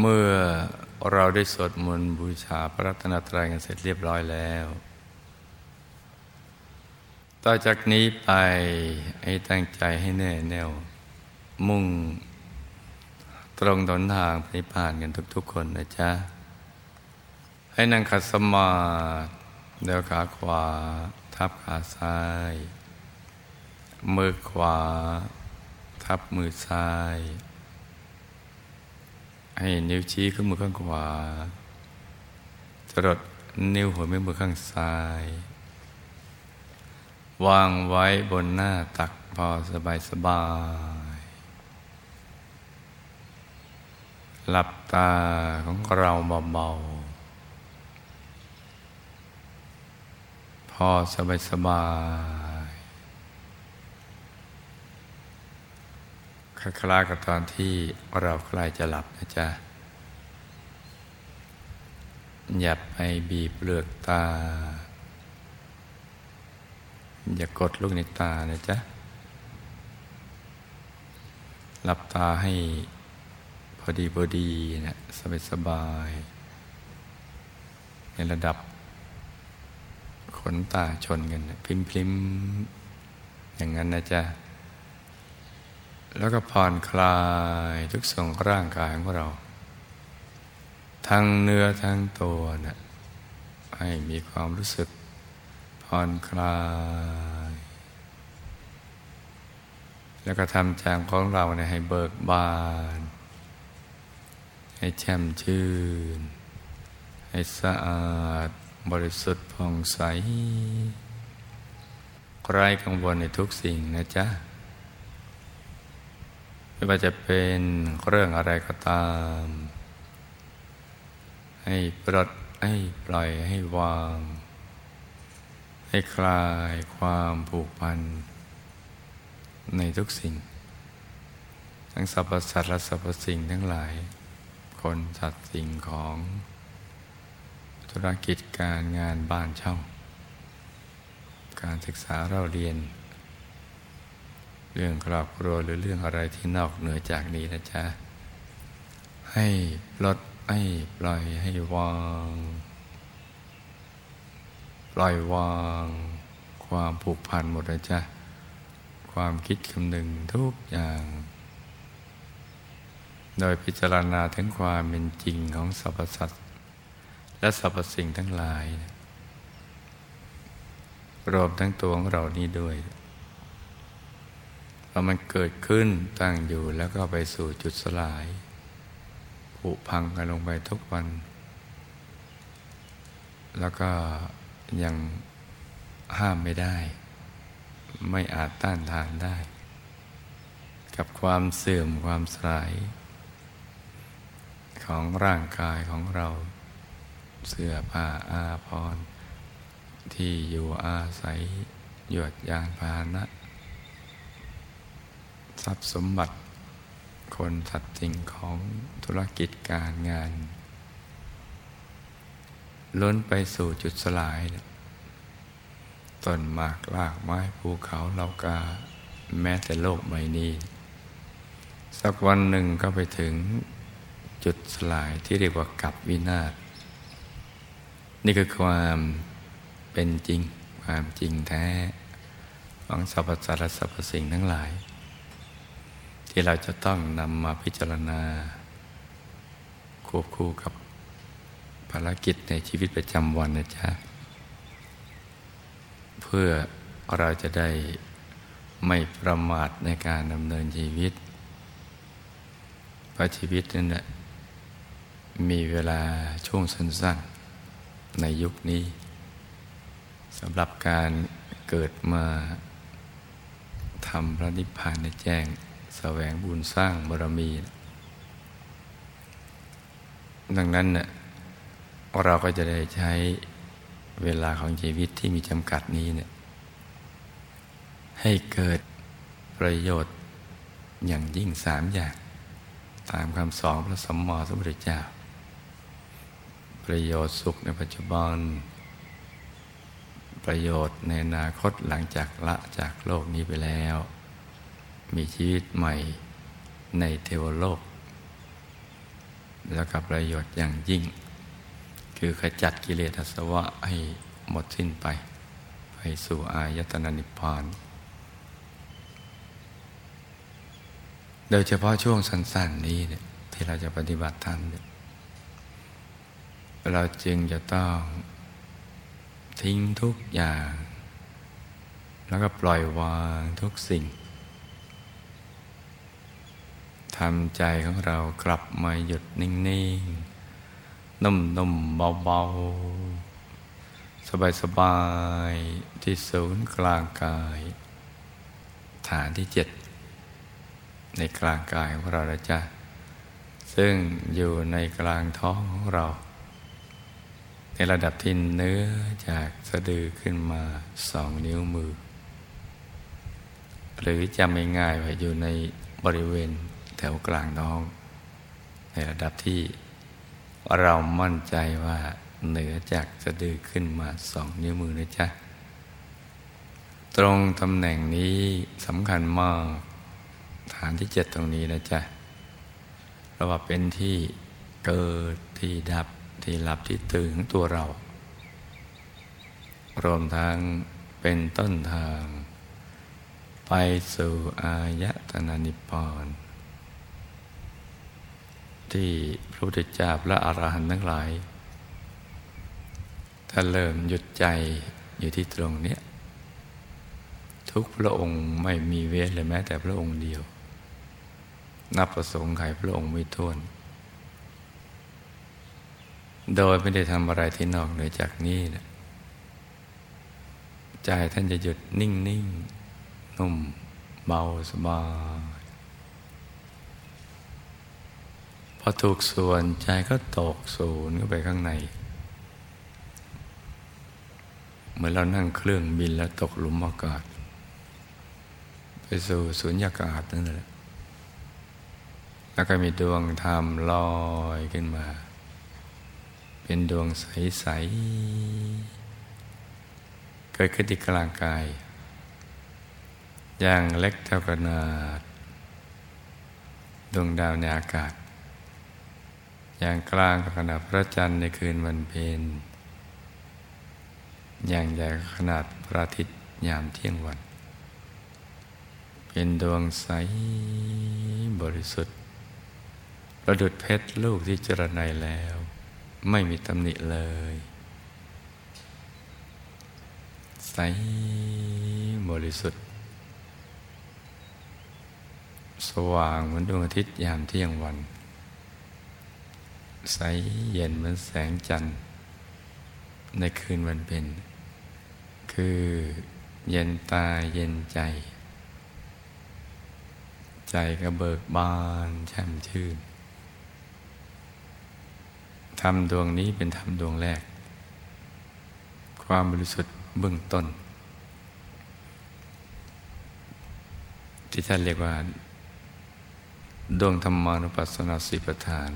เมื่อเราได้สวดมนต์บูชาพระรัตนตรัยกันเสร็จเรียบร้อยแล้ว ต่อจากนี้ไปให้ตั้งใจให้แน่แน่ว มุ่งตรงตนทางไปผ่านกันทุกๆคนนะจ๊ะ ให้นั่งขัดสมาธิเดี๋ยวขาขวา ทับขาซ้าย มือขวา ทับมือซ้าย ให้นิ้วชี้ขึ้นมือข้างขวาจรดนิ้วหัวแม่มือข้างซ้าย วางไว้บนหน้าตักพอสบายสบาย หลับตาของเราเบาๆ พอสบายสบาย คล้ายๆกับตอนที่เราใกล้จะหลับนะจ๊ะอย่าไปบีบเปลือกตา อย่ากดลูกในตานะจ๊ะ หลับตาให้พอดีพอดีนะสบายสบาย ในระดับ ขนตาชนกันพริมพริมอย่างนั้นนะจ๊ะ แล้วก็ผ่อนคลายทุกส่วนร่างกายของเรา ทั้งเนื้อทั้งตัวนะให้มีความรู้สึกผ่อนคลาย แล้วก็ทำใจของเราเนี่ยให้เบิกบาน ให้แช่มชื่น ให้สะอาดบริสุทธิ์ผ่องใสไร้กังวลในทุกสิ่งนะจ๊ะ ไม่ว่าจะเป็นเรื่องอะไรก็ตาม ให้ปลดให้ปล่อยให้วาง ให้คลายความผูกพัน ในทุกสิ่ง ทั้งสรรพสัตว์และสรรพสิ่งทั้งหลาย คนสัตว์สิ่งของ ธุรกิจการงานบ้านเช่า การศึกษาเราเรียน เรื่องครอบครัวหรือเรื่องอะไรที่นอกเหนือจากนี้นะจ๊ะ ให้ลดให้ปล่อยให้วาง ปล่อยวาง ความผูกพันหมดนะจ๊ะ ความคิดคำนึงทุกอย่าง โดยพิจารณาถึงความเป็นจริงของสรรพสัตว์และสรรพสิ่งทั้งหลาย รวมทั้งตัวของเรานี้ด้วย พอมันเกิดขึ้นตั้งอยู่แล้วก็ไปสู่จุดสลาย ผุพังกันลงไปทุกวัน แล้วก็ยังห้ามไม่ได้ ไม่อาจต้านทานได้ กับความเสื่อมความสลาย ของร่างกายของเรา เสื้อผ้าอาภรณ์ที่อยู่อาศัยหยวดยานพาหนะ ทรัพย์สมบัติ คนสัตว์สิ่งของธุรกิจการงาน ล้นไปสู่จุดสลายต้นหมากลากไม้ภูเขาเหล่ากาแม้แต่โลกใบนี้ สักวันหนึ่งก็ไปถึงจุดสลายที่เรียกว่ากับวินาศนี่คือความเป็นจริงความจริงแท้ ของสรรพสัตว์และสรรพสิ่งทั้งหลาย ที่เราจะต้องนำมาพิจารณา ควบคู่กับภารกิจในชีวิตประจำวันนะจ๊ะ เพื่อเราจะได้ไม่ประมาทในการดำเนินชีวิต เพราะชีวิตนั้นนะมีเวลาช่วงสั้นๆ ในยุคนี้สำหรับการเกิดมาทำพระนิพพานในแจ้ง แสวงบุญสร้างบารมี ดังนั้นเน่ยเราก็จะได้ใช้เวลาของชีวิตที่มีจำกัดนี้เนี่ยให้เกิดประโยชน์อย่างยิ่งสามอย่าง ตามคำสอนพระสมมติสมุทธเจ้า ประโยชน์สุขในปัจจุบัน ประโยชน์ในอนาคตหลังจากละจากโลกนี้ไปแล้ว มีชีวิตใหม่ในเทวโลก แล้วกับประโยชน์อย่างยิ่ง คือขจัดกิเลสอาสวะให้หมดสิ้นไป ไปสู่อายตนะนิพพาน โดยเฉพาะช่วงสั้น ๆ นี้เนี่ยที่เราจะปฏิบัติธรรมเนี่ยเราจึงจะต้องทิ้งทุกอย่าง แล้วก็ปล่อยวางทุกสิ่ง ทำใจของเรากลับมาหยุดนิ่งๆ นุ่มๆ เบาๆ สบายๆ ที่ศูนย์กลางกาย ฐานที่เจ็ดในกลางกายของเราละจ้ะซึ่งอยู่ในกลางท้องของเรา ในระดับที่เนื้อจากสะดือขึ้นมาสองนิ้วมือ หรือจำง่ายๆว่าอยู่ในบริเวณ แถวกลางท้อง ในระดับที่เรามั่นใจว่าเหนือจากสะดือขึ้นมาสองนิ้วมือนะจ๊ะ ตรงตำแหน่งนี้สำคัญมากฐานที่เจ็ดตรงนี้นะจ๊ะเราะว่าเป็นที่เกิดที่ดับที่หลับที่ตื่นของตัวเรา รวมทั้งเป็นต้นทาง ไปสู่อายตนะนิพพาน ที่พระพุทธเจ้าและอรหันต์ทั้งหลายถ้าเริ่มหยุดใจอยู่ที่ตรงเนี้ยทุกพระองค์ไม่มีเวทเลยแม้แต่พระองค์เดียว นับประสงค์ไขพระองค์ไม่ท้วน โดยไม่ได้ทำอะไรที่นอกเหนือจากนี้นะใจท่านจะหยุดนิ่งนิ่งนุ่ม เบาสบายพ อถูกส่วนใจก็ตกศูนย์เข้าไปข้างใน เหมือนเรานั่งเครื่องบินแล้วตกหลุมอากาศ ไปสู่สุญญากาศนั่นแหละแล้วก็มีดวงธรรมลอยขึ้นมา เป็นดวงใส ๆ เกิดขึ้นที่กลางกาย อย่างเล็กเท่าขนาด ดวงดาวในอากาศ อย่างกลางขนาดพระจันทร์ในคืนวันเพ็ญอย่างใหญ่ขนาดพระอาทิตย์ยามเที่ยงวัน เป็นดวงใสบริสุทธิ์ ประดุดเพชรลูกที่เจรไนแล้ว ไม่มีตำหนิเลย ใสบริสุทธิ์ สว่างเหมือนดวงอาทิตย์ยามเที่ยงวัน ใสเย็นเหมือนแสงจันทร์ ในคืนวันเป็น คือเย็นตาเย็นใจ ใจก็เบิกบานแช่มชื่นธรรมดวงนี้เป็นธรรมดวงแรก ความบริสุทธิ์เบื้องต้น ที่ท่านเรียกว่า ดวงธรรมานุปัสสนาสิปทาน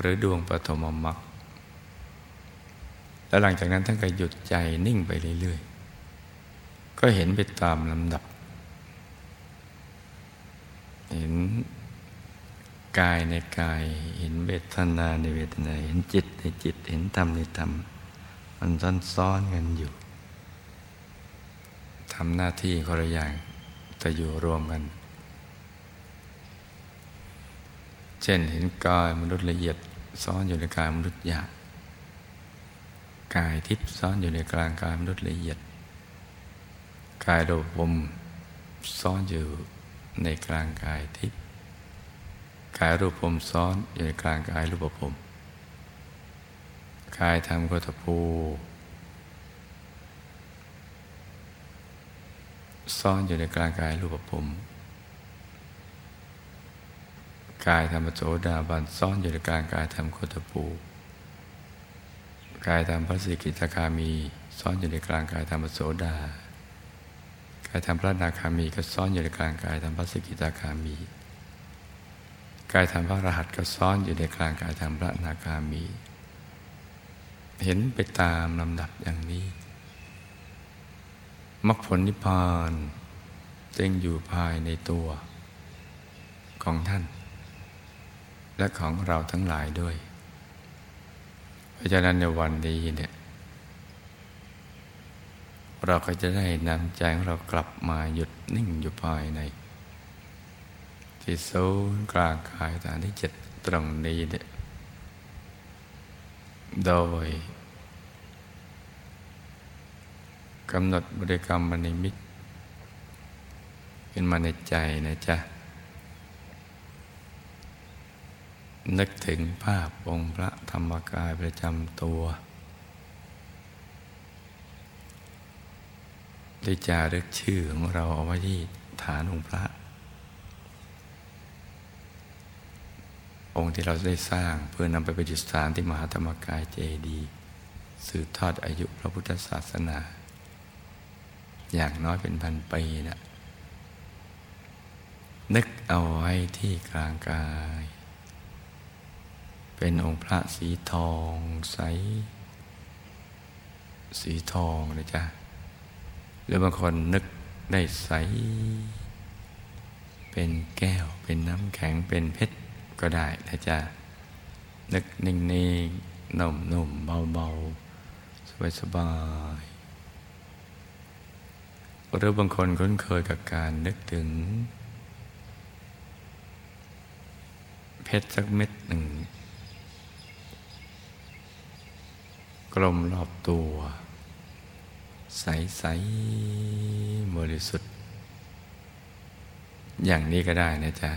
หรือดวงปฐมมรรคแล้วหลังจากนั้นท่านก็หยุดใจนิ่งไปเรื่อยๆ ก็เห็นไปตามลำดับ เห็นกายในกาย เห็นเวทนาในเวทนา เห็นจิตในจิต เห็นธรรมในธรรม มันซ้อนๆกันอยู่ทำหน้าที่คนละอย่างแต่อยู่รวมกัน เช่นเห็นกายมนุษย์ละเอียด ซ้อนอยู่ในกายมนุษย์หยาบกายทิพย์ซ้อนอยู่ในกลางกายมนุษย์ละเอียด กายโลภมซ้อนอยู่ในกลางกายทิพย์กายรูปภมซ้อนอยู่ในกลางกายรูปภมกายธรรมโคตภูซ้อนอยู่ในกลางกายรูปภพ กายธรรมโสดาบันซ่อนอยู่ในกลางกายธรรมโคตปูกายธรรมพระสิกิตาคามีซ่อนอยู่ในกลางกายธรรมโสดากายธรรมพระนาคามีก็ซ่อนอยู่ในกลางกายธรรมพระสิกิตาคามี กายธรรมพระรหัสก็ซ่อนอยู่ในกลางกายธรรมพระนาคามี เห็นไปตามลำดับอย่างนี้มรรคผลนิพพานจึงอยู่ภายในตัวของท่าน และของเราทั้งหลายด้วย เพราะฉะนั้นในวันนี้เนี่ยเราก็จะได้นำใจของเรากลับมาหยุดนิ่งอยู่ภายใน ที่ศูนย์กลางกายฐานที่เจ็ดตรงนี้เนี่ยโดยกำหนดบริกรรมมนิมิตเป็นมาในใจนะจ๊ะ นึกถึงภาพองค์พระธรรมกายประจำตัว ได้จารึกชื่อของเราเอาไว้ที่ฐานองค์พระ องค์ที่เราได้สร้างเพื่อนำไปประดิษฐานที่มหาธรรมกายเจดีย์สืบทอดอายุพระพุทธศาสนา อย่างน้อยเป็นพันปีนะนึกเอาไว้ที่กลางกาย เป็นองค์พระสีทองใส สีทองนะจ๊ะหรือบางคนนึกได้ใส เป็นแก้วเป็นน้ำแข็งเป็นเพชรก็ได้นะจ๊ะนึกนิ่งๆนุ่มๆเบาๆ สบายๆหรือบางคนคุ้นเคยกับการนึกถึง เพชรสักเม็ดหนึ่ง กลมรอบตัว ใสๆบริสุทธิ์ อย่างนี้ก็ได้นะจ๊ะ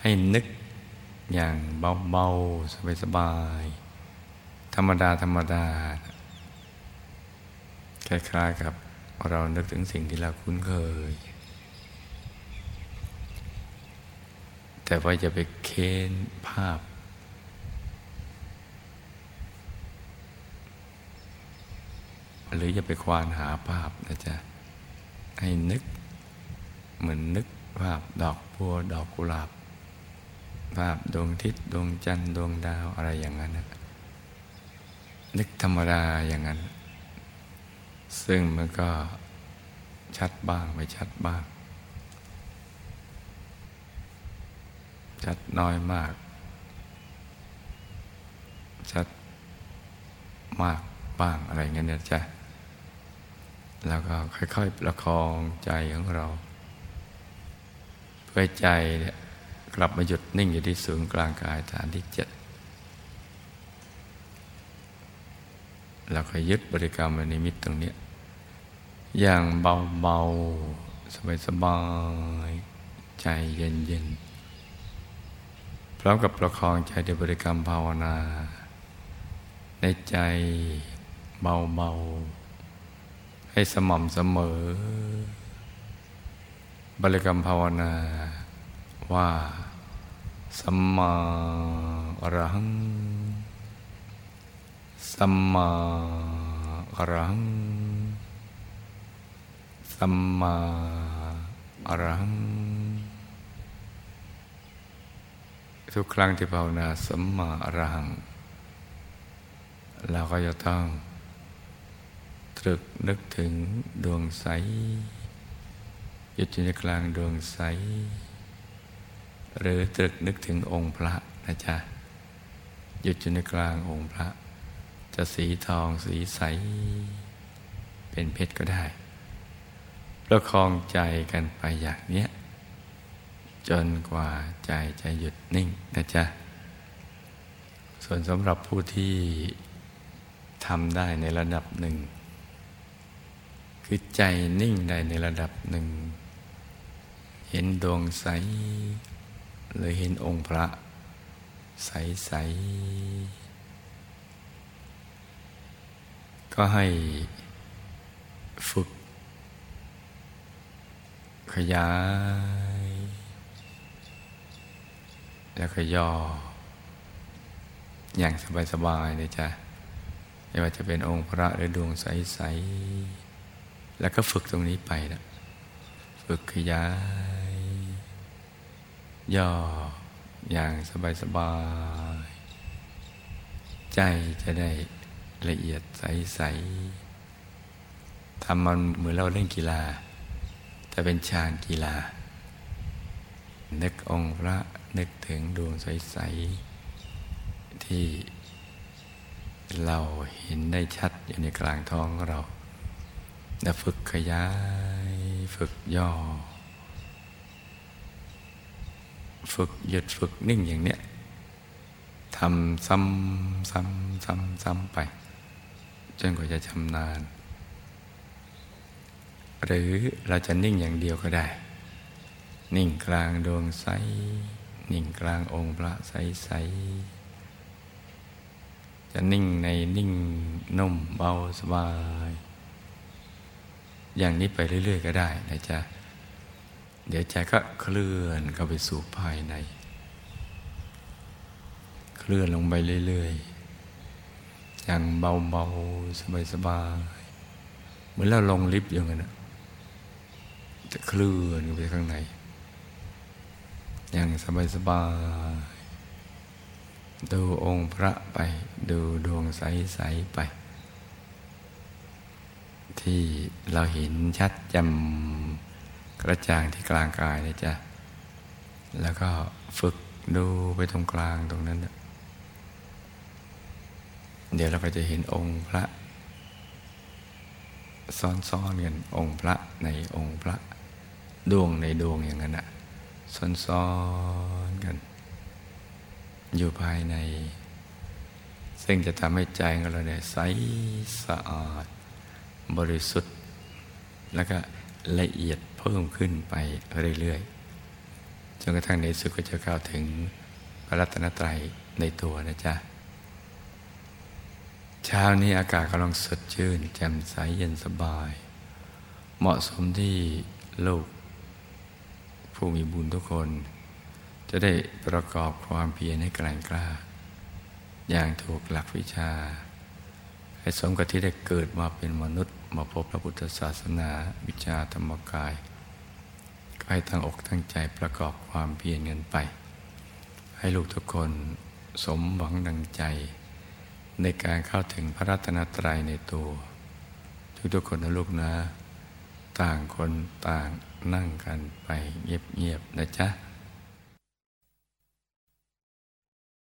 ให้นึกอย่างเบาๆ สบายๆ ธรรมดา ธรรมดา คล้ายๆกับเรานึกถึงสิ่งที่เราคุ้นเคย แต่ว่าจะไปเค้นภาพ หรือจะไปควานหาภาพนะจ๊ะให้นึก เหมือนนึกภาพดอกบัวดอกกุหลาบ ภาพดวงทิศดวงจันทร์ดวงดาวอะไรอย่างนั้นนะนึกธรรมดาอย่างนั้น ซึ่งมันก็ชัดบ้างไม่ชัดบ้าง ชัดน้อยมาก ชัดมากบ้างอะไรเงี้ยนะจ๊ะ แล้วก็ค่อย ๆ ประคองใจของเรา เพื่อใจเนี่ยกลับมาหยุดนิ่งอยู่ที่ศูนย์กลางกายฐานที่เจ็ดเราก็ยึดบริกรรมในมิตตรงนี้ อย่างเบา ๆ สบาย ๆ ใจเย็น ๆ พร้อมกับประคองใจด้วยบริกรรมภาวนา ในใจเบา ๆ ให้สม่ำเสมอ บริกรรมภาวนาว่าสัมมาอรหัง สัมมาอรหัง สัมมาอรหัง ทุกครั้งที่ภาวนาสัมมาอรหัง เราก็จะต้อง ตรึกนึกถึงดวงใสหยุดอยู่ในกลางดวงใส หรือตรึกนึกถึงองค์พระนะจ๊ะหยุดอยู่ในกลางองค์พระ จะสีทองสีใส เป็นเพชรก็ได้ ประคองใจกันไปอย่างเนี้ยจนกว่าใจจะหยุดนิ่งนะจ๊ะ ส่วนสำหรับผู้ที่ทำได้ในระดับหนึ่ง คือใจนิ่งได้ในระดับหนึ่ง เห็นดวงใสหรือเห็นองค์พระ ใสใสก็ให้ฝึก ขยาย แล้วก็ย่อ อย่างสบายๆเลยจ้ะไม่ว่าจะเป็นองค์พระหรือดวงใสๆ แล้วก็ฝึกตรงนี้ไปนะฝึกขยาย ย่ออย่างสบายๆใจจะได้ละเอียดใส ๆทำมันเหมือนเราเล่นกีฬา แต่เป็นชานกีฬา นึกองค์พระนึกถึงดวงใส ๆ ที่เราเห็นได้ชัดอยู่ในกลางท้องของเรา แล้วฝึกขยาย ฝึกย่อ ฝึกหยุดฝึกนิ่งอย่างเนี้ยทำซ้ำซ้ำซ้ำซ้ำไป จนกว่าจะชำนาญ หรือเราจะนิ่งอย่างเดียวก็ได้ นิ่งกลางดวงใส นิ่งกลางองค์พระใสใสจะนิ่งในนิ่งนุ่มเบาสบาย อย่างนี้ไปเรื่อย ๆ ก็ได้นะจ๊ะเดี๋ยวใจก็เคลื่อนเข้าไปสู่ภายใน เคลื่อนลงไปเรื่อยๆ อย่างเบาๆ สบายๆ เหมือนเราลงลิฟต์อย่างนั้นจะเคลื่อนไปข้างใน อย่างสบายๆ ดูองค์พระไป ดูดวงใส ๆ ไป ที่เราเห็นชัดจำกระจ่างที่กลางกายนะจ๊ะ แล้วก็ฝึกดูไปตรงกลางตรงนั้น เดี๋ยวเราก็จะเห็นองค์พระ ซ้อนๆกันองค์พระในองค์พระดวงในดวงอย่างนั้นอะซ้อนๆกัน อยู่ภายใน ซึ่งจะทำให้ใจของเราเนี่ยใสสะอาด บริสุทธิ์ แล้วก็ละเอียดเพิ่มขึ้นไปเรื่อยๆ จนกระทั่งในสุดก็จะเข้าถึงพระรัตนตรัยในตัวนะจ๊ะ เช้านี้อากาศกำลังสดชื่น แจ่มใสเย็นสบาย เหมาะสมที่ลูก ผู้มีบุญทุกคน จะได้ประกอบความเพียรให้แกร่งกล้า อย่างถูกหลักวิชา ให้สมกับที่ได้เกิดมาเป็นมนุษย์มาพบพระพุทธศาสนา วิชาธรรมกายก็ให้ตั้งอกตั้งใจประกอบความเพียรเงินไป ให้ลูกทุกคนสมหวังดังใจ ในการเข้าถึงพระรัตนตรัยในตัว ทุกทุกคนนะลูกนะ ต่างคนต่างนั่งกันไปเงียบๆนะจ๊ะ